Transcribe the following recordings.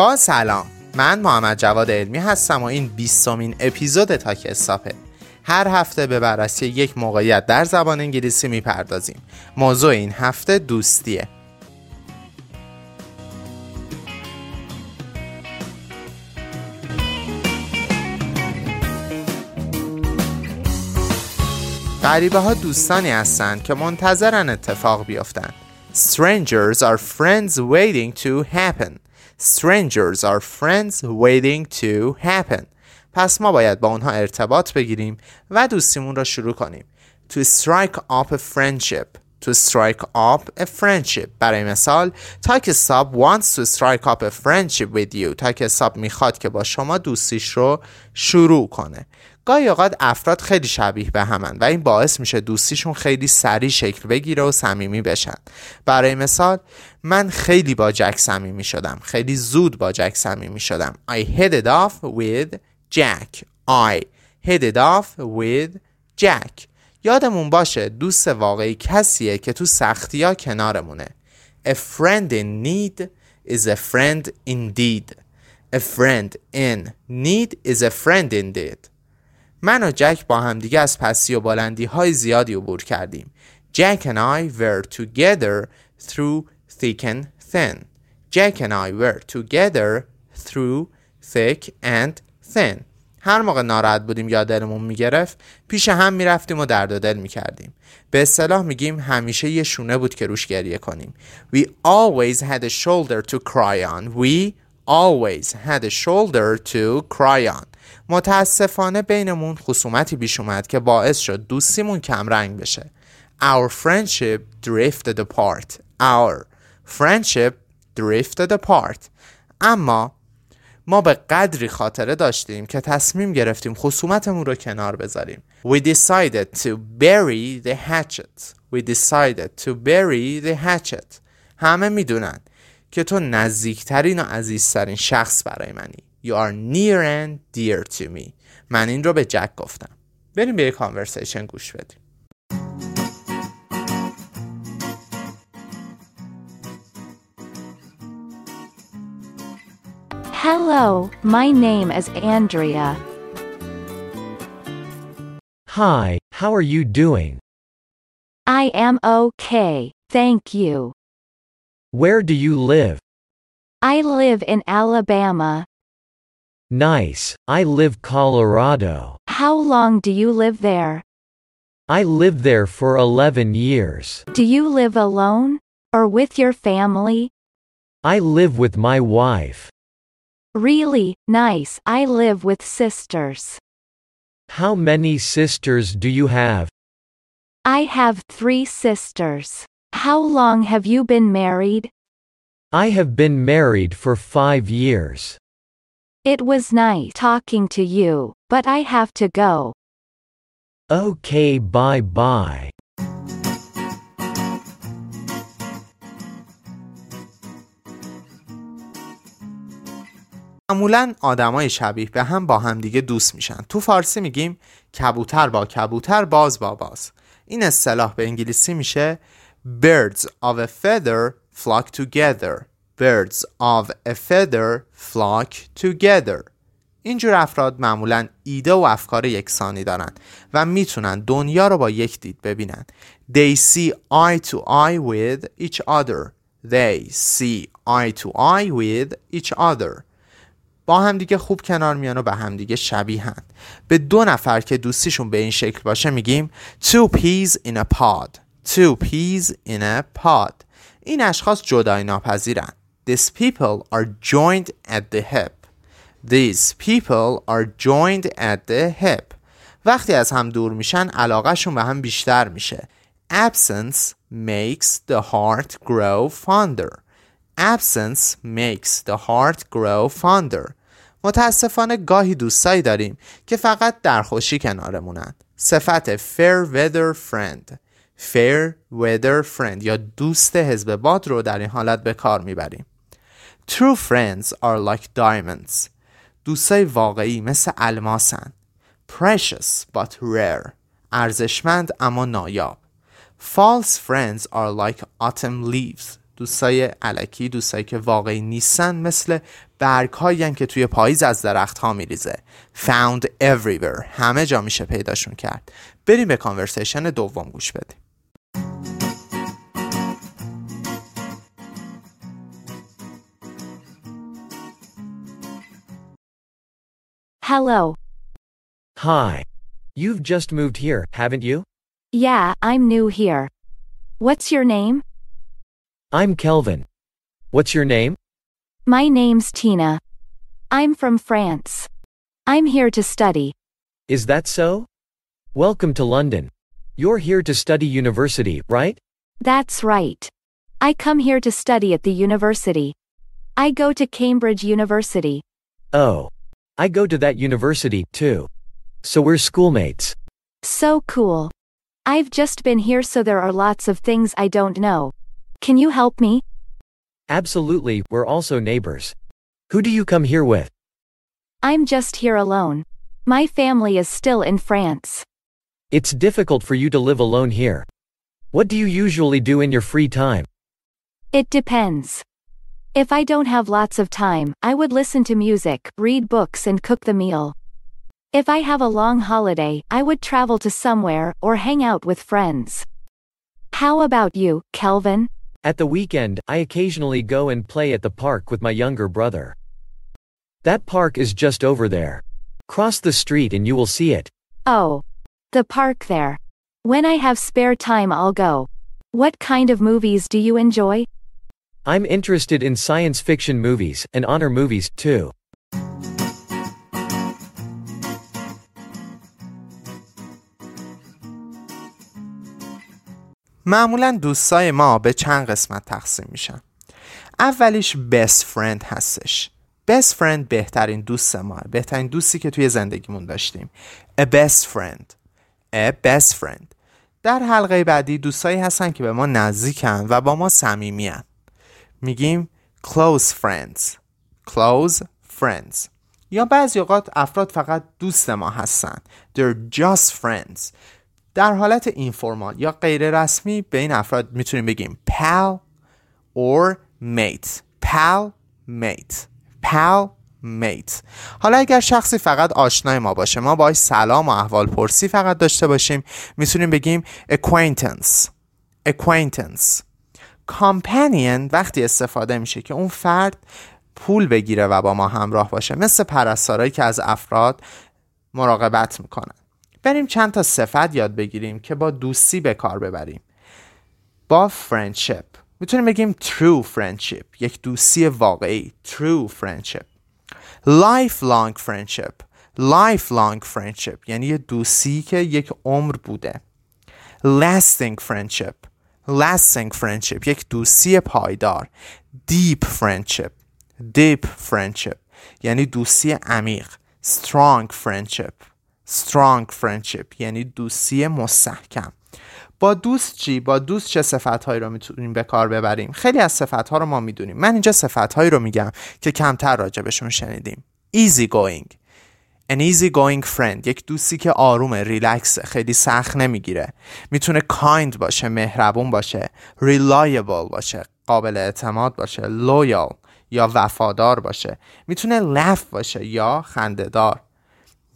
با سلام من محمد جواد علمی هستم و این بیستمین اپیزود تاک استاپه. هر هفته به بررسی یک موقعیت در زبان انگلیسی می‌پردازیم. موضوع این هفته دوستیه. غریبه ها دوستانی هستند که منتظرن اتفاق بیفتند Strangers are friends waiting to happen. Strangers are friends waiting to happen پس ما باید با اونها ارتباط بگیریم و دوستیمون را شروع کنیم To strike up a friendship To strike up a friendship برای مثال تاک ساب wants to strike up a friendship with you تاک ساب میخواد که با شما دوستیش رو شروع کنه گاهی اوقات افراد خیلی شبیه به همن و این باعث میشه دوستیشون خیلی سریع شکل بگیره و صمیمی بشن. برای مثال من خیلی با جک صمیمی شدم. خیلی زود با جک صمیمی شدم. I it off with Jack. I it off with Jack. یادمون باشه دوست واقعی کسیه که تو سختی ها کنارمونه. A friend in need is a friend indeed. A friend in need is a friend indeed. من و جک با همدیگه از پسی و بلندی های زیادی عبور کردیم. Jack and I were together through thick and thin. Jack and I were together through thick and thin. هر موقع ناراحت بودیم یا دلمون می‌گرفت پیش هم می‌رفتیم و درد و دل می‌کردیم به اصطلاح میگیم همیشه یه شونه بود که روش گریه کنیم We always had a shoulder to cry on We always had a shoulder to cry on متاسفانه بینمون خصومتی پیش اومد که باعث شد دوستیمون کم رنگ بشه. Our friendship drifted apart. Our friendship drifted apart. اما ما به قدری خاطره داشتیم که تصمیم گرفتیم خصومتمون رو کنار بذاریم. We decided to bury the hatchet. We decided to bury the hatchet. همه می‌دونن که تو نزدیکترین و عزیزترین شخص برای منی. You are near and dear to me من این رو به جک گفتم بریم به یک کانورسیشن گوش بدیم Hello, my name is Andrea. Hi, how are you doing? I am okay, thank you. Where do you live? I live in Alabama. Nice, I live Colorado. How long do you live there? I lived there for 11 years. Do you live alone? Or with your family? I live with my wife. Really, nice. I live with sisters. How many sisters do you have? I have three sisters. How long have you been married? I have been married for five years. It was nice talking to you, but I have to go. Okay, bye bye. معمولا آدمای شبیه به هم با همدیگه دوست میشن تو فارسی میگیم کبوتر با کبوتر باز با باز این اصطلاح به انگلیسی میشه birds of a feather flock together birds of a feather flock together. اینجور افراد معمولا ایده و افکار یکسانی دارن و می‌تونن دنیا رو با یک دید ببینن. They see eye to eye with each other. They see eye to eye with each other. با همدیگه خوب کنار میان و به همدیگه شبیهن به دو نفر که دوستیشون به این شکل باشه میگیم Two peas in a pod. Two peas in a pod. این اشخاص جدای ناپذیرن These people are joined at the hip These people are joined at the hip وقتی از هم دور میشن علاقهشون به هم بیشتر میشه Absence makes the heart grow fonder Absence makes the heart grow fonder متاسفانه گاهی دوستایی داریم که فقط در خوشی کنارمونن صفت fair weather friend fair weather friend یا دوست حزب باد رو در این حالت به کار می‌بریم True friends are like diamonds. دوستای واقعی مثل الماسن. Precious but rare. ارزشمند اما نایاب. False friends are like autumn leaves. دوستای علکی دوستایی که واقعی نیستن مثل برگ هایی که توی پاییز از درخت ها میریزه. Found everywhere. همه جا میشه پیداشون کرد. بریم به کانورسیشن دوم گوش بدیم. Hello. Hi. You've just moved here, haven't you? Yeah, I'm new here. What's your name? I'm Kelvin. What's your name? My name's Tina. I'm from France. I'm here to study. Is that so? Welcome to London. You're here to study university, right? That's right. I come here to study at the university. I go to Cambridge University. Oh. I go to that university, too. So we're schoolmates. So cool. I've just been here so there are lots of things I don't know. Can you help me? Absolutely, we're also neighbors. Who do you come here with? I'm just here alone. My family is still in France. It's difficult for you to live alone here. What do you usually do in your free time? It depends. If I don't have lots of time, I would listen to music, read books, and cook the meal. If I have a long holiday, I would travel to somewhere or hang out with friends. How about you, Kelvin? At the weekend, I occasionally go and play at the park with my younger brother. That park is just over there. Cross the street and you will see it. Oh. The park there. When I have spare time, I'll go. What kind of movies do you enjoy? I'm interested in science fiction movies and honor movies, too. معمولا دوستای ما به چند قسمت تقسیم میشن. اولیش best friend هستش. best friend بهترین دوست ما بهترین دوستی که توی زندگیمون داشتیم. a best friend. a best friend. در حلقه بعدی دوستایی هستن که به ما نزدیکن و با ما صمیمیان میگیم close friends. Close friends. یا بعضی اوقات افراد فقط دوست ما هستن. They're just friends. در حالت اینفورمال یا غیر رسمی به این افراد می‌تونیم بگیم pal or mate. Pal mate. Pal mate. حالا اگر شخصی فقط آشنای ما باشه ما باش سلام و احوال پرسی فقط داشته باشیم می‌تونیم بگیم acquaintance. Acquaintance. Companion وقتی استفاده میشه که اون فرد پول بگیره و با ما همراه باشه. مثل پرستارایی که از افراد مراقبت می‌کنن. بریم چند تا صفت یاد بگیریم که با دوستی به کار ببریم. با friendship می‌تونیم بگیم true friendship. یک دوستی واقعی. true friendship. lifelong friendship. lifelong friendship. یعنی یه دوستی که یک عمر بوده. lasting friendship. Lasting friendship یک دوستی پایدار. Deep friendship. Deep friendship. یعنی دوستی عمیق. Strong friendship. Strong friendship. یعنی دوستی مستحکم. با دوست چی؟ با دوست چه صفت هایی رو می‌تونیم به کار ببریم؟ خیلی از صفت ها رو ما می‌دونیم. من اینجا صفت هایی رو میگم که کمتر راجبشون شنیدیم. Easy going. An easy going friend. یک دوستی که آرومه ریلکسه خیلی سخت نمی‌گیره. می‌تونه kind باشه مهربون باشه reliable باشه قابل اعتماد باشه loyal یا وفادار باشه. می‌تونه laugh باشه یا خندهدار.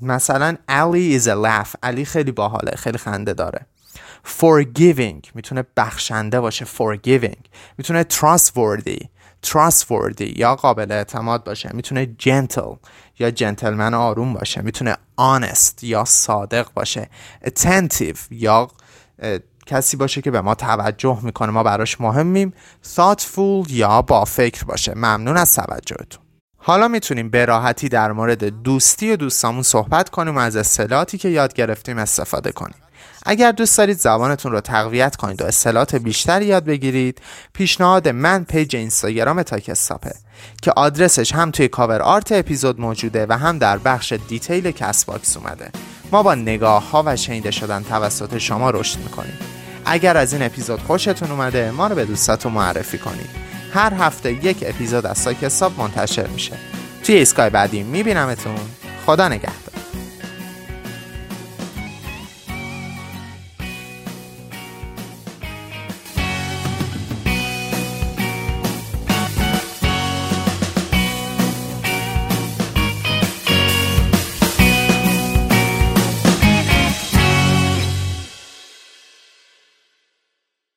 مثلا علی is a laugh. علی خیلی باحاله خیلی خنده داره. Forgiving. می‌تونه بخشنده باشه forgiving. می‌تونه trustworthy. Trustworthy یا قابل اعتماد باشه می‌تونه gentle یا جنتلمن آروم باشه می‌تونه honest یا صادق باشه attentive یا کسی باشه که به ما توجه می‌کنه ما براش مهمیم thoughtful یا با فکر باشه. ممنون از توجهتون. حالا می‌تونیم به راحتی در مورد دوستی و دوستامون صحبت کنیم و از اصطلاحاتی که یاد گرفتیم استفاده کنیم. اگر دوست دارید زبانتون رو تقویت کنید و اصطلاحات بیشتری یاد بگیرید پیشنهاد من page اینستاگرام تاکستاپه که آدرسش هم توی cover art اپیزود موجوده و هم در بخش detail Castbox اومده. ما با نگاه ها و شنیده شدن توسط شما رشد می‌کنیم. اگر از این اپیزود خوشتون اومده ما رو به دوستاتون معرفی کنید. هر هفته یک اپیزود از ساک حساب منتشر میشه. توی اسکای بعدی میبینمتون. خدا نگهدار.